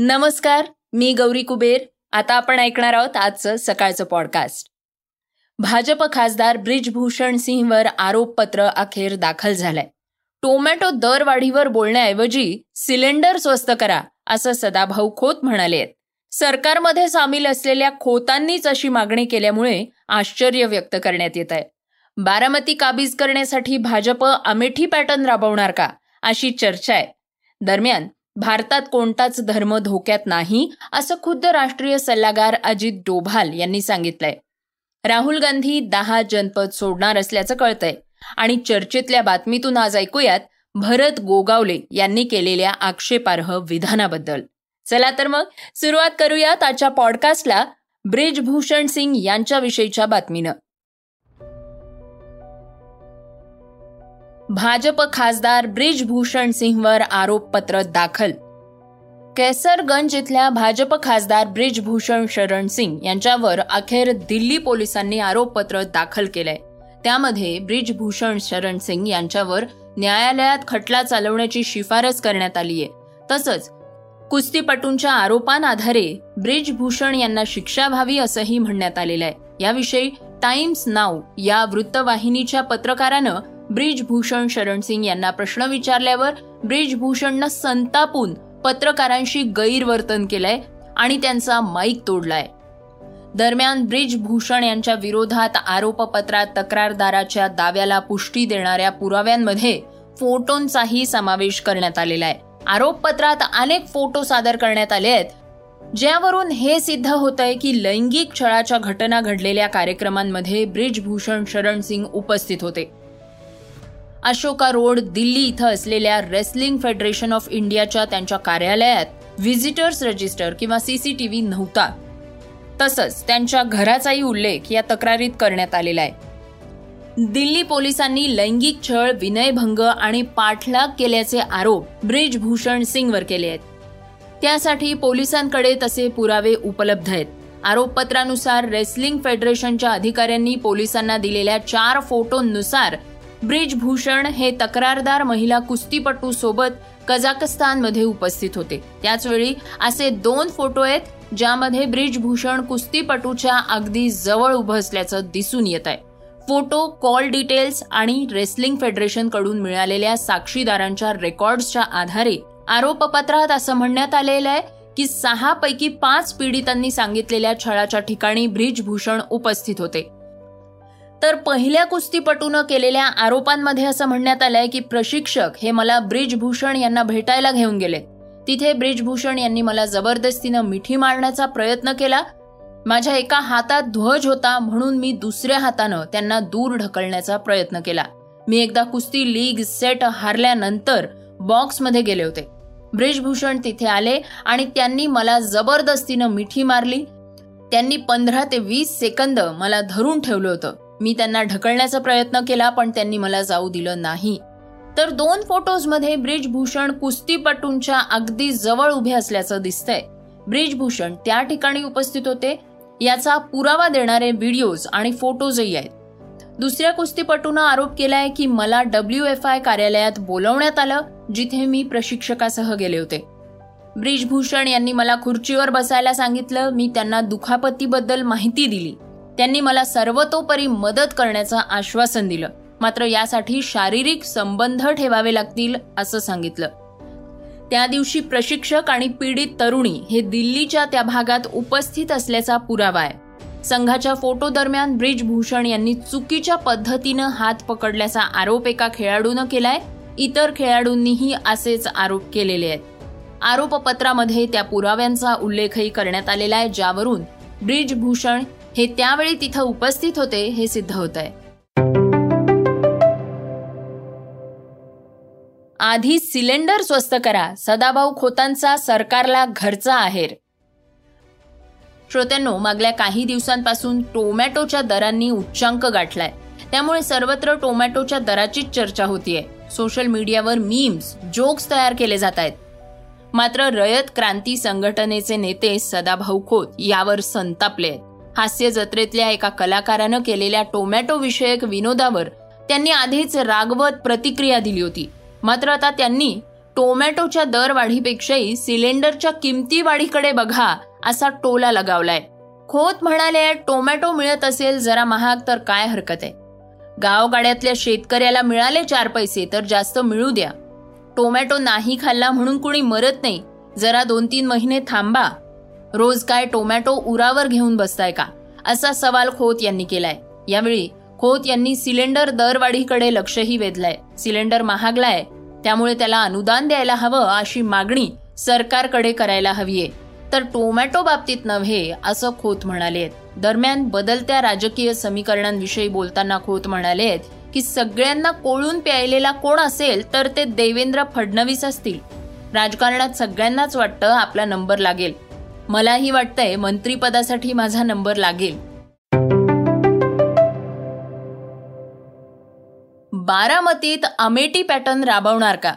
नमस्कार मी गौरी कुबेर. आता आपण ऐकणार आहोत आजचं सकाळचं पॉडकास्ट भाजप खासदार ब्रिजभूषण सिंहवर आरोपपत्र अखेर दाखल झालंय. टोमॅटो दरवाढीवर बोलण्याऐवजी सिलेंडर स्वस्त करा असं सदाभाऊ खोत म्हणाले आहेत. सरकारमध्ये सामील असलेल्या खोतांनीच अशी मागणी केल्यामुळे आश्चर्य व्यक्त करण्यात येत आहे. बारामती काबीज करण्यासाठी भाजप अमेठी पॅटर्न राबवणार का अशी चर्चा आहे. दरम्यान भारतात कोणताच धर्म धोक्यात नाही असं खुद्द राष्ट्रीय सल्लागार अजित डोभाल यांनी सांगितलंय. राहुल गांधी दहा जनपद सोडणार असल्याचं कळतंय. आणि चर्चेतल्या बातमीतून आज ऐकूयात भरत गोगावले यांनी केलेल्या आक्षेपार्ह विधानाबद्दल. चला तर मग सुरुवात करूयात आजच्या पॉडकास्टला ब्रिजभूषण सिंग यांच्याविषयीच्या बातमीनं. भाजप खासदार ब्रिजभूषण सिंहवर आरोपपत्र दाखल. केसरगंज इथल्या भाजप खासदार ब्रिजभूषण शरण सिंग यांच्यावर अखेर दिल्ली पोलिसांनी आरोपपत्र दाखल केलंय. त्यामध्ये ब्रिजभूषण शरण सिंग यांच्यावर न्यायालयात खटला चालवण्याची शिफारस करण्यात आली आहे तसंच कुस्तीपटूंच्या आरोपांआधारे ब्रिजभूषण यांना शिक्षा व्हावी असंही म्हणण्यात आलेलं आहे याविषयी टाइम्स नाव या वृत्तवाहिनीच्या पत्रकारानं ब्रिजभूषण शरण सिंग यांना प्रश्न विचारल्यावर ब्रिजभूषणनं संतापून पत्रकारांशी गैरवर्तन केलंय आणि त्यांचा माईक तोडलाय. दरम्यान ब्रिजभूषण यांच्या विरोधात आरोपपत्रात तक्रारदाराच्या दाव्याला पुष्टी देणाऱ्या पुराव्यांमध्ये फोटोंचाही समावेश करण्यात आलेला आहे. आरोपपत्रात अनेक फोटो सादर करण्यात आले आहेत. ज्यावरून हे सिद्ध होत आहे की लैंगिक छळाच्या घटना घडलेल्या कार्यक्रमांमध्ये ब्रिजभूषण शरण सिंग उपस्थित होते. अशोका रोड दिल्ली इथं असलेल्या रेसलिंग फेडरेशन ऑफ इंडियाच्या त्यांच्या कार्यालयात व्हिजिटर्स रजिस्टर किंवा सीसीटीव्ही नव्हता. तसंच त्यांच्या घराचाही उल्लेख या तक्रारीत करण्यात आलेला आहे. दिल्ली पोलिसांनी लैंगिक छळ विनयभंग आणि पाठलाग केल्याचे आरोप ब्रिजभूषण सिंगवर केले आहेत. त्यासाठी पोलिसांकडे तसे पुरावे उपलब्ध आहेत. आरोपपत्रानुसार रेसलिंग फेडरेशनच्या अधिकाऱ्यांनी पोलिसांना दिलेल्या चार फोटोंनुसार ब्रिजभूषण हे तक्रारदार महिला कुस्तीपटू सोबत कझाकस्तानमध्ये उपस्थित होते. त्याचवेळी असे दोन फोटो आहेत ज्यामध्ये ब्रिजभूषण कुस्तीपटूच्या अगदी जवळ उभं असल्याचं दिसून येत आहे. फोटो कॉल डिटेल्स आणि रेसलिंग फेडरेशनकडून मिळालेल्या साक्षीदारांच्या रेकॉर्ड्सच्या आधारे आरोपपत्रात असं म्हणण्यात आलेलं आहे की सहा पैकी पाच पीडितांनी सांगितलेल्या छळाच्या ठिकाणी ब्रिजभूषण उपस्थित होते. तर पहिल्या कुस्तीपटूनं केलेल्या आरोपांमध्ये असं म्हणण्यात आलंय की प्रशिक्षक हे मला ब्रिजभूषण यांना भेटायला घेऊन गेले तिथे ब्रिजभूषण यांनी मला जबरदस्तीनं मिठी मारण्याचा प्रयत्न केला. माझ्या एका हातात ध्वज होता म्हणून मी दुसऱ्या हातानं त्यांना दूर ढकलण्याचा प्रयत्न केला. मी एकदा कुस्ती लीग सेट हारल्यानंतर बॉक्समध्ये गेले होते. ब्रिजभूषण तिथे आले आणि त्यांनी मला जबरदस्तीनं मिठी मारली. त्यांनी पंधरा ते वीस सेकंद मला धरून ठेवलं होतं. मी त्यांना ढकलण्याचा प्रयत्न केला पण त्यांनी मला जाऊ दिलं नाही. तर दोन फोटोजमध्ये ब्रिजभूषण कुस्तीपटूंच्या अगदी जवळ उभे असल्याचं दिसतंय. ब्रिजभूषण त्या ठिकाणी उपस्थित होते. याचा पुरावा देणारे व्हिडिओज आणि फोटोजही आहेत. दुसऱ्या कुस्तीपटूनं आरोप केलाय की मला डब्ल्यू एफ आय कार्यालयात बोलवण्यात आलं जिथे मी प्रशिक्षकासह गेले होते. ब्रिजभूषण यांनी मला खुर्चीवर बसायला सांगितलं. मी त्यांना दुखापतीबद्दल माहिती दिली. त्यांनी मला सर्वतोपरी मदत करण्याचं आश्वासन दिलं. मात्र यासाठी शारीरिक संबंध ठेवावे लागतील असं सांगितलं. त्या दिवशी प्रशिक्षक आणि पीडित तरुणी हे दिल्लीच्या त्या भागात उपस्थित असल्याचा पुरावा आहे. संघाच्या फोटो दरम्यान ब्रिजभूषण यांनी चुकीच्या पद्धतीनं हात पकडल्याचा आरोप एका खेळाडूनं केलाय. इतर खेळाडूंनीही असेच आरोप केलेले आहेत. आरोपपत्रामध्ये त्या पुराव्यांचा उल्लेखही करण्यात आलेला आहे ज्यावरून ब्रिजभूषण हे त्यावेळी तिथं उपस्थित होते हे सिद्ध होत आहे आधी सिलेंडर स्वस्त करा. सदाभाऊ खोतांचा सरकारला घरचा आहेर. श्रोत्यांनो मागल्या काही दिवसांपासून टोमॅटोच्या दरांनी उच्चांक गाठलाय. त्यामुळे सर्वत्र टोमॅटोच्या दराचीच चर्चा होतीये. सोशल मीडियावर मीम्स जोक्स तयार केले जात आहेत मात्र रयत क्रांती संघटनेचे नेते सदाभाऊ खोत यावर संतापले आहेत हास्य जत्रेतल्या एका कलाकारानं केलेल्या टोमॅटो विषयक विनोदावर त्यांनी आधीच रागवत प्रतिक्रिया दिली होती. मात्र आता त्यांनी टोमॅटोच्या दरवाढीपेक्षाही सिलेंडरच्या किमती वाढीकडे बघा असा टोला लगावलाय. खोत म्हणाले टोमॅटो मिळत असेल जरा महाग तर काय हरकत आहे. गावगाड्यातल्या शेतकऱ्याला मिळाले चार पैसे तर जास्त मिळू द्या. टोमॅटो नाही खाल्ला म्हणून कुणी मरत नाही. जरा दोन तीन महिने थांबा. रोज काय टोमॅटो उरावर घेऊन बसताय का? असा सवाल खोत यांनी केलाय. यावेळी खोत यांनी सिलेंडर दरवाढीकडे लक्षही वेधलंय. सिलेंडर महागलाय. त्यामुळे त्याला अनुदान द्यायला हवं अशी मागणी सरकारकडे करायला हवीये. तर टोमॅटो बाबतीत नव्हे असं खोत म्हणाले दरम्यान बदलत्या राजकीय समीकरणांविषयी बोलताना खोत म्हणाले की सगळ्यांना कोळून प्यायलेला कोण असेल तर ते देवेंद्र फडणवीस असतील. राजकारणात सगळ्यांनाच वाटतं आपला नंबर लागेल. मलाही वाटतंय मंत्रीपदासाठी माझा नंबर लागेल. बारामतीत अमेठी पॅटर्न राबवणार का?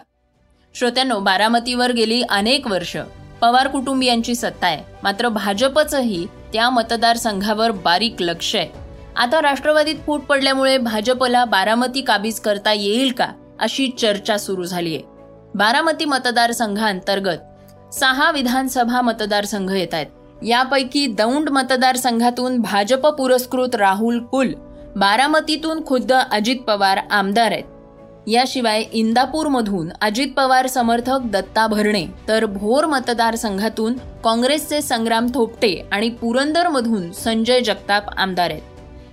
श्रोत्यांनो बारामतीवर गेली अनेक वर्ष. पवार कुटुंबियांची सत्ता आहे. मात्र भाजपचंही त्या मतदारसंघावर बारीक लक्ष आहे. आता राष्ट्रवादीत फूट पडल्यामुळे भाजपला बारामती काबीज करता येईल का अशी चर्चा सुरू झालीय. बारामती मतदारसंघांतर्गत सहा विधानसभा मतदारसंघ येत आहेत. यापैकी दौंड मतदारसंघातून भाजप पुरस्कृत राहुल कुल बारामतीतून खुद्द अजित पवार आमदार आहेत. याशिवाय इंदापूरमधून अजित पवार समर्थक दत्ता भरणे तर भोर मतदारसंघातून काँग्रेसचे संग्राम थोपटे आणि पुरंदरमधून संजय जगताप आमदार आहेत.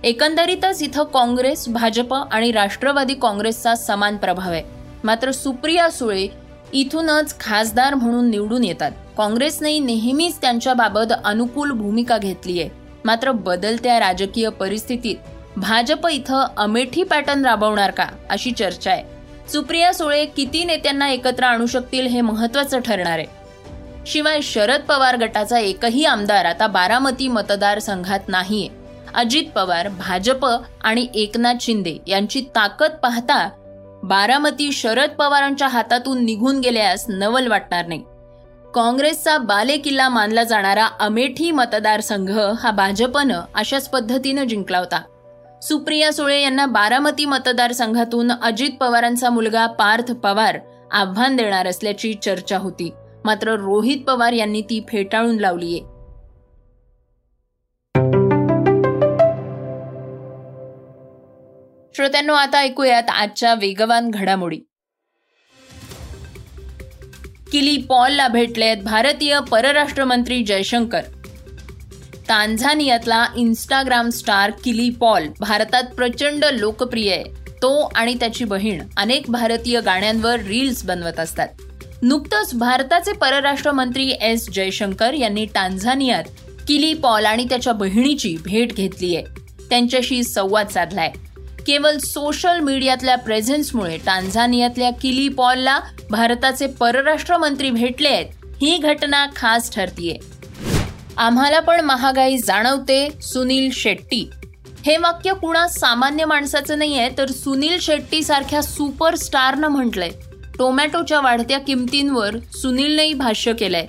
एकंदरीतच इथं काँग्रेस भाजप आणि राष्ट्रवादी काँग्रेसचा समान प्रभाव आहे. मात्र सुप्रिया सुळे इथूनच खासदार म्हणून निवडून येतात. काँग्रेसने नेहमीच त्यांच्याबाबत अनुकूल भूमिका घेतली आहे. मात्र बदलत्या राजकीय परिस्थितीत भाजप इथं अमेठी पॅटर्न राबवणार का अशी चर्चा आहे. सुप्रिया सुळे किती नेत्यांना एकत्र आणू शकतील हे महत्वाचं ठरणार आहे. शिवाय शरद पवार गटाचा एकही आमदार आता बारामती मतदारसंघात नाहीये. अजित पवार भाजप आणि एकनाथ शिंदे यांची ताकद पाहता बारामती शरद पवारांच्या हातातून निघून गेल्यास नवल वाटणार नाही. काँग्रेसचा बालेकिल्ला मानला जाणारा अमेठी मतदारसंघ हा भाजपनं अशाच पद्धतीनं जिंकला होता. सुप्रिया सुळे यांना बारामती मतदारसंघातून अजित पवारांचा मुलगा पार्थ पवार आव्हान देणार असल्याची चर्चा होती. मात्र रोहित पवार यांनी ती फेटाळून लावलीये. श्रोत्यांनो आता ऐकूयात आजच्या वेगवान घडामोडी. किली पॉलला भेटलेत भारतीय परराष्ट्र मंत्री जयशंकर. तांझानियातला इंस्टाग्राम स्टार किली पॉल भारतात प्रचंड लोकप्रिय आहे. तो आणि त्याची बहीण अनेक भारतीय गाण्यांवर रील्स बनवत असतात. नुकतंच भारताचे परराष्ट्र मंत्री एस जयशंकर यांनी टांझानियात किली पॉल आणि त्याच्या बहिणीची भेट घेतली आहे त्यांच्याशी संवाद साधलाय. केवळ सोशल मीडियातल्या प्रेझेन्समुळे टांझानियातल्या किली पॉलला भारताचे परराष्ट्र मंत्री भेटले आहेत. ही घटना खास ठरतीये. आम्हाला पण महागाई जाणवते सुनील शेट्टी. हे वाक्य कुणा सामान्य माणसाचं नाहीये तर सुनील शेट्टी सारख्या सुपरस्टारनं म्हटलंय. टोमॅटोच्या वाढत्या किमतींवर सुनीलनेही भाष्य केलंय.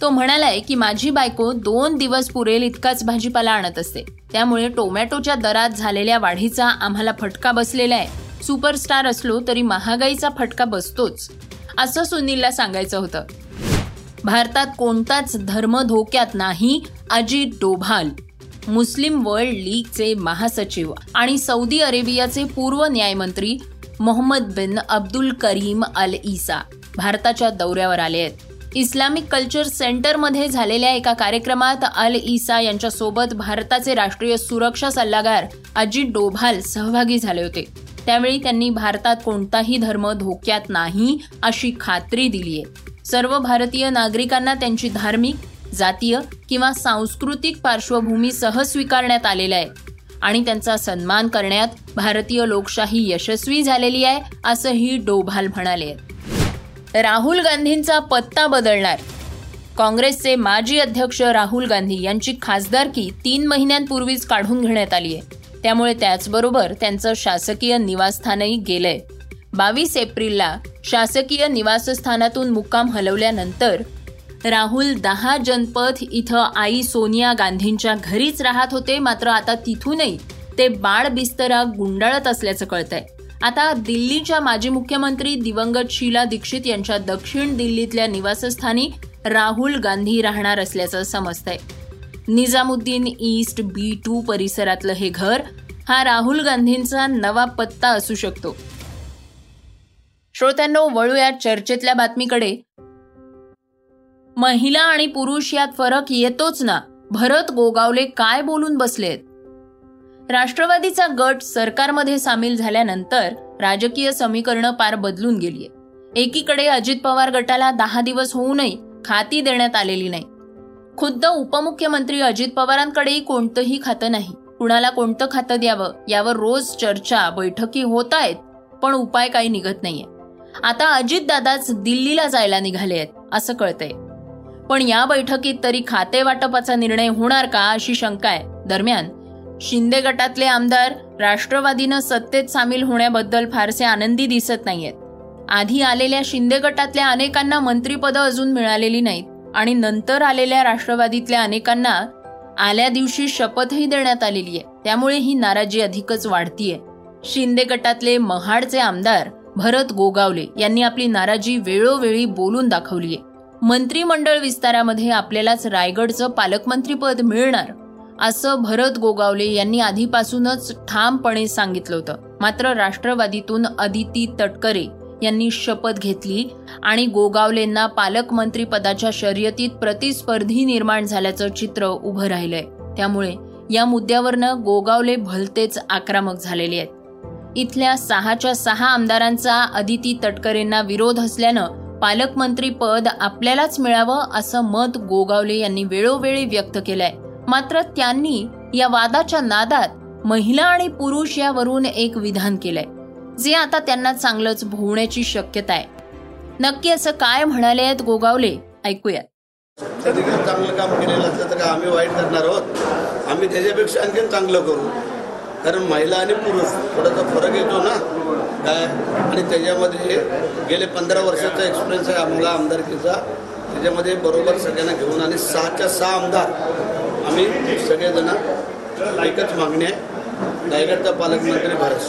तो म्हणालाय की माझी बायको दोन दिवस पुरेल इतकाच भाजीपाला आणत असते. त्यामुळे टोमॅटोच्या दरात झालेल्या वाढीचा आम्हाला फटका बसलेला आहे. सुपरस्टार असलो तरी महागाईचा फटका बसतोच असं सुनीलला सांगायचं होतं. भारतात कोणताच धर्म धोक्यात नाही अजित डोभाल. मुस्लिम वर्ल्ड लीगचे महासचिव आणि सौदी अरेबियाचे पूर्व न्यायमंत्री मोहम्मद बिन अब्दुल करीम अल इसा भारताच्या दौऱ्यावर आले आहेत. इस्लामिक कल्चर सेंटरमध्ये झालेल्या एका कार्यक्रमात अल इसा यांच्यासोबत भारताचे राष्ट्रीय सुरक्षा सल्लागार अजित डोभाल सहभागी झाले होते. त्यावेळी त्यांनी भारतात कोणताही धर्म धोक्यात नाही अशी खात्री दिली आहे सर्व भारतीय नागरिकांना त्यांची धार्मिक जातीय किंवा सांस्कृतिक पार्श्वभूमी सह स्वीकारण्यात आलेल्या आहे आणि त्यांचा सन्मान करण्यात भारतीय लोकशाही यशस्वी झालेली आहे असंही डोभाल म्हणाले. आहेत राहुल गांधींचा पत्ता बदलणार. काँग्रेसचे माजी अध्यक्ष राहुल गांधी यांची खासदारकी तीन महिन्यांपूर्वीच काढून घेण्यात आली आहे त्यामुळे त्याचबरोबर त्यांचं शासकीय निवासस्थानही गेलंय. बावीस एप्रिलला शासकीय निवासस्थानातून मुक्काम हलवल्यानंतर राहुल दहा जनपथ इथं आई सोनिया गांधींच्या घरीच राहत होते मात्र आता तिथूनही ते बाळ बिस्तरा गुंडाळत असल्याचं कळतंय. आता दिल्लीच्या माजी मुख्यमंत्री दिवंगत शीला दीक्षित यांच्या दक्षिण दिल्लीतल्या निवासस्थानी राहुल गांधी राहणार असल्याचं समजतंय. निजामुद्दीन ईस्ट बी टू परिसरातलं हे घर हा राहुल गांधींचा नवा पत्ता असू शकतो. श्रोत्यांनो वळूयात चर्चेतल्या बातमीकडे. महिला आणि पुरुष यात फरक येतोच ना? भरत गोगावले काय बोलून बसलेत? राष्ट्रवादीचा गट सरकारमध्ये सामील झाल्यानंतर राजकीय समीकरणं पार बदलून गेलीय. एकीकडे अजित पवार गटाला दहा दिवस होऊनही खाती देण्यात आलेली नाही. खुद्द उपमुख्यमंत्री अजित पवारांकडेही कोणतंही खातं नाही. कुणाला कोणतं खातं द्यावं यावर रोज चर्चा बैठकी होत आहेत पण उपाय काही निघत नाहीये. आता अजितदादाच दिल्लीला जायला निघाले आहेत असं कळतंय. पण या बैठकीत तरी खाते वाटपाचा निर्णय होणार का अशी शंका आहे. दरम्यान शिंदे गटातले आमदार राष्ट्रवादीनं सत्तेत सामील होण्याबद्दल फारसे आनंदी दिसत नाहीयेत. आधी आलेल्या शिंदे गटातल्या अनेकांना मंत्रीपदं अजून मिळालेली नाहीत आणि नंतर आलेल्या राष्ट्रवादीतल्या अनेकांना आल्या दिवशी शपथही देण्यात आलेली आहे. त्यामुळे ही नाराजी अधिकच वाढतीये. शिंदे गटातले महाडचे आमदार भरत गोगावले यांनी आपली नाराजी वेळोवेळी बोलून दाखवलीये. मंत्रिमंडळ विस्तारामध्ये आपल्यालाच रायगडचं पालकमंत्रीपद मिळणार असं भरत गोगावले यांनी आधीपासूनच ठामपणे सांगितलं होतं. मात्र राष्ट्रवादीतून अदिती तटकरे यांनी शपथ घेतली आणि गोगावलेंना पालकमंत्री पदाच्या शर्यतीत प्रतिस्पर्धी निर्माण झाल्याचं चित्र उभं राहिलंय. त्यामुळे या मुद्द्यावरनं गोगावले भलतेच आक्रमक झालेले आहेत. इथल्या सहाच्या सहा आमदारांचा अदिती तटकरेंना विरोध असल्यानं पालकमंत्री पद आपल्यालाच मिळावं असं मत गोगावले यांनी वेळोवेळी व्यक्त केलंय. मात्र त्यांनी या वादाच्या नादात महिला आणि पुरुष यावरून एक विधान केलंय जे आता त्यांना चांगलंच भोवण्याची शक्यता आहे. नक्की असं काय म्हणाले आहेत गोगावले ऐकूयात. चांगलं काम केलेलं असतं तर आम्ही वाईट करणार आहोत? आम्ही त्याच्यापेक्षा आणखीन चांगलं करू. कारण महिला आणि पुरुष थोडासा फरक येतो ना. काय? आणि त्याच्यामध्ये गेले पंधरा वर्षाचा एक्सपिरियन्स आहे आम्हाला आमदारकीचा. त्याच्यामध्ये बरोबर सगळ्यांना घेऊन आणि सहाच्या सहा आमदार आम्ही सगळेजण एकच मागणी आहे. रायगडचा पालकमंत्री भारत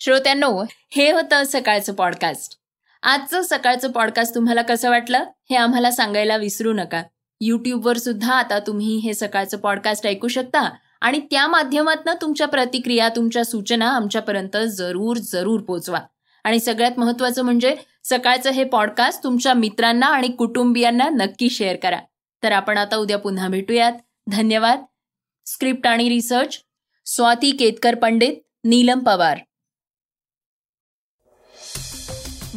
श्रोत्यांनो हे होतं सकाळचं पॉडकास्ट आजचं सकाळचं पॉडकास्ट तुम्हाला कसं वाटलं? हे आम्हाला सांगायला विसरू नका. यूट्यूबवर सुद्धा आता तुम्ही हे सकाळचं पॉडकास्ट ऐकू शकता आणि त्या माध्यमातून तुमच्या प्रतिक्रिया तुमच्या सूचना आमच्यापर्यंत जरूर जरूर पोचवा. आणि सगळ्यात महत्वाचं म्हणजे सकाळचं हे पॉडकास्ट तुमच्या मित्रांना आणि कुटुंबियांना नक्की शेअर करा. तर आपण आता उद्या पुन्हा भेटूयात. धन्यवाद. स्क्रिप्ट आणि रिसर्च स्वाती केतकर पंडित नीलम पवार.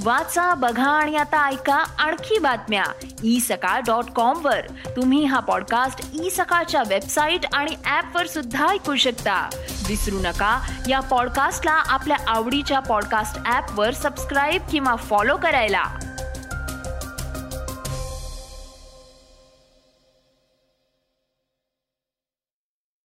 वाचा बघा आणि आता ऐका आणखी बातम्या. ई सकाळ डॉट कॉम वर. तुम्ही हा पॉडकास्ट ई सकाळच्या वेबसाईट आणि ऍप वर सुद्धा ऐकू शकता. विसरू नका या पॉडकास्टला आपल्या आवडीच्या पॉडकास्ट ऍप वर सबस्क्राईब किंवा फॉलो करायला.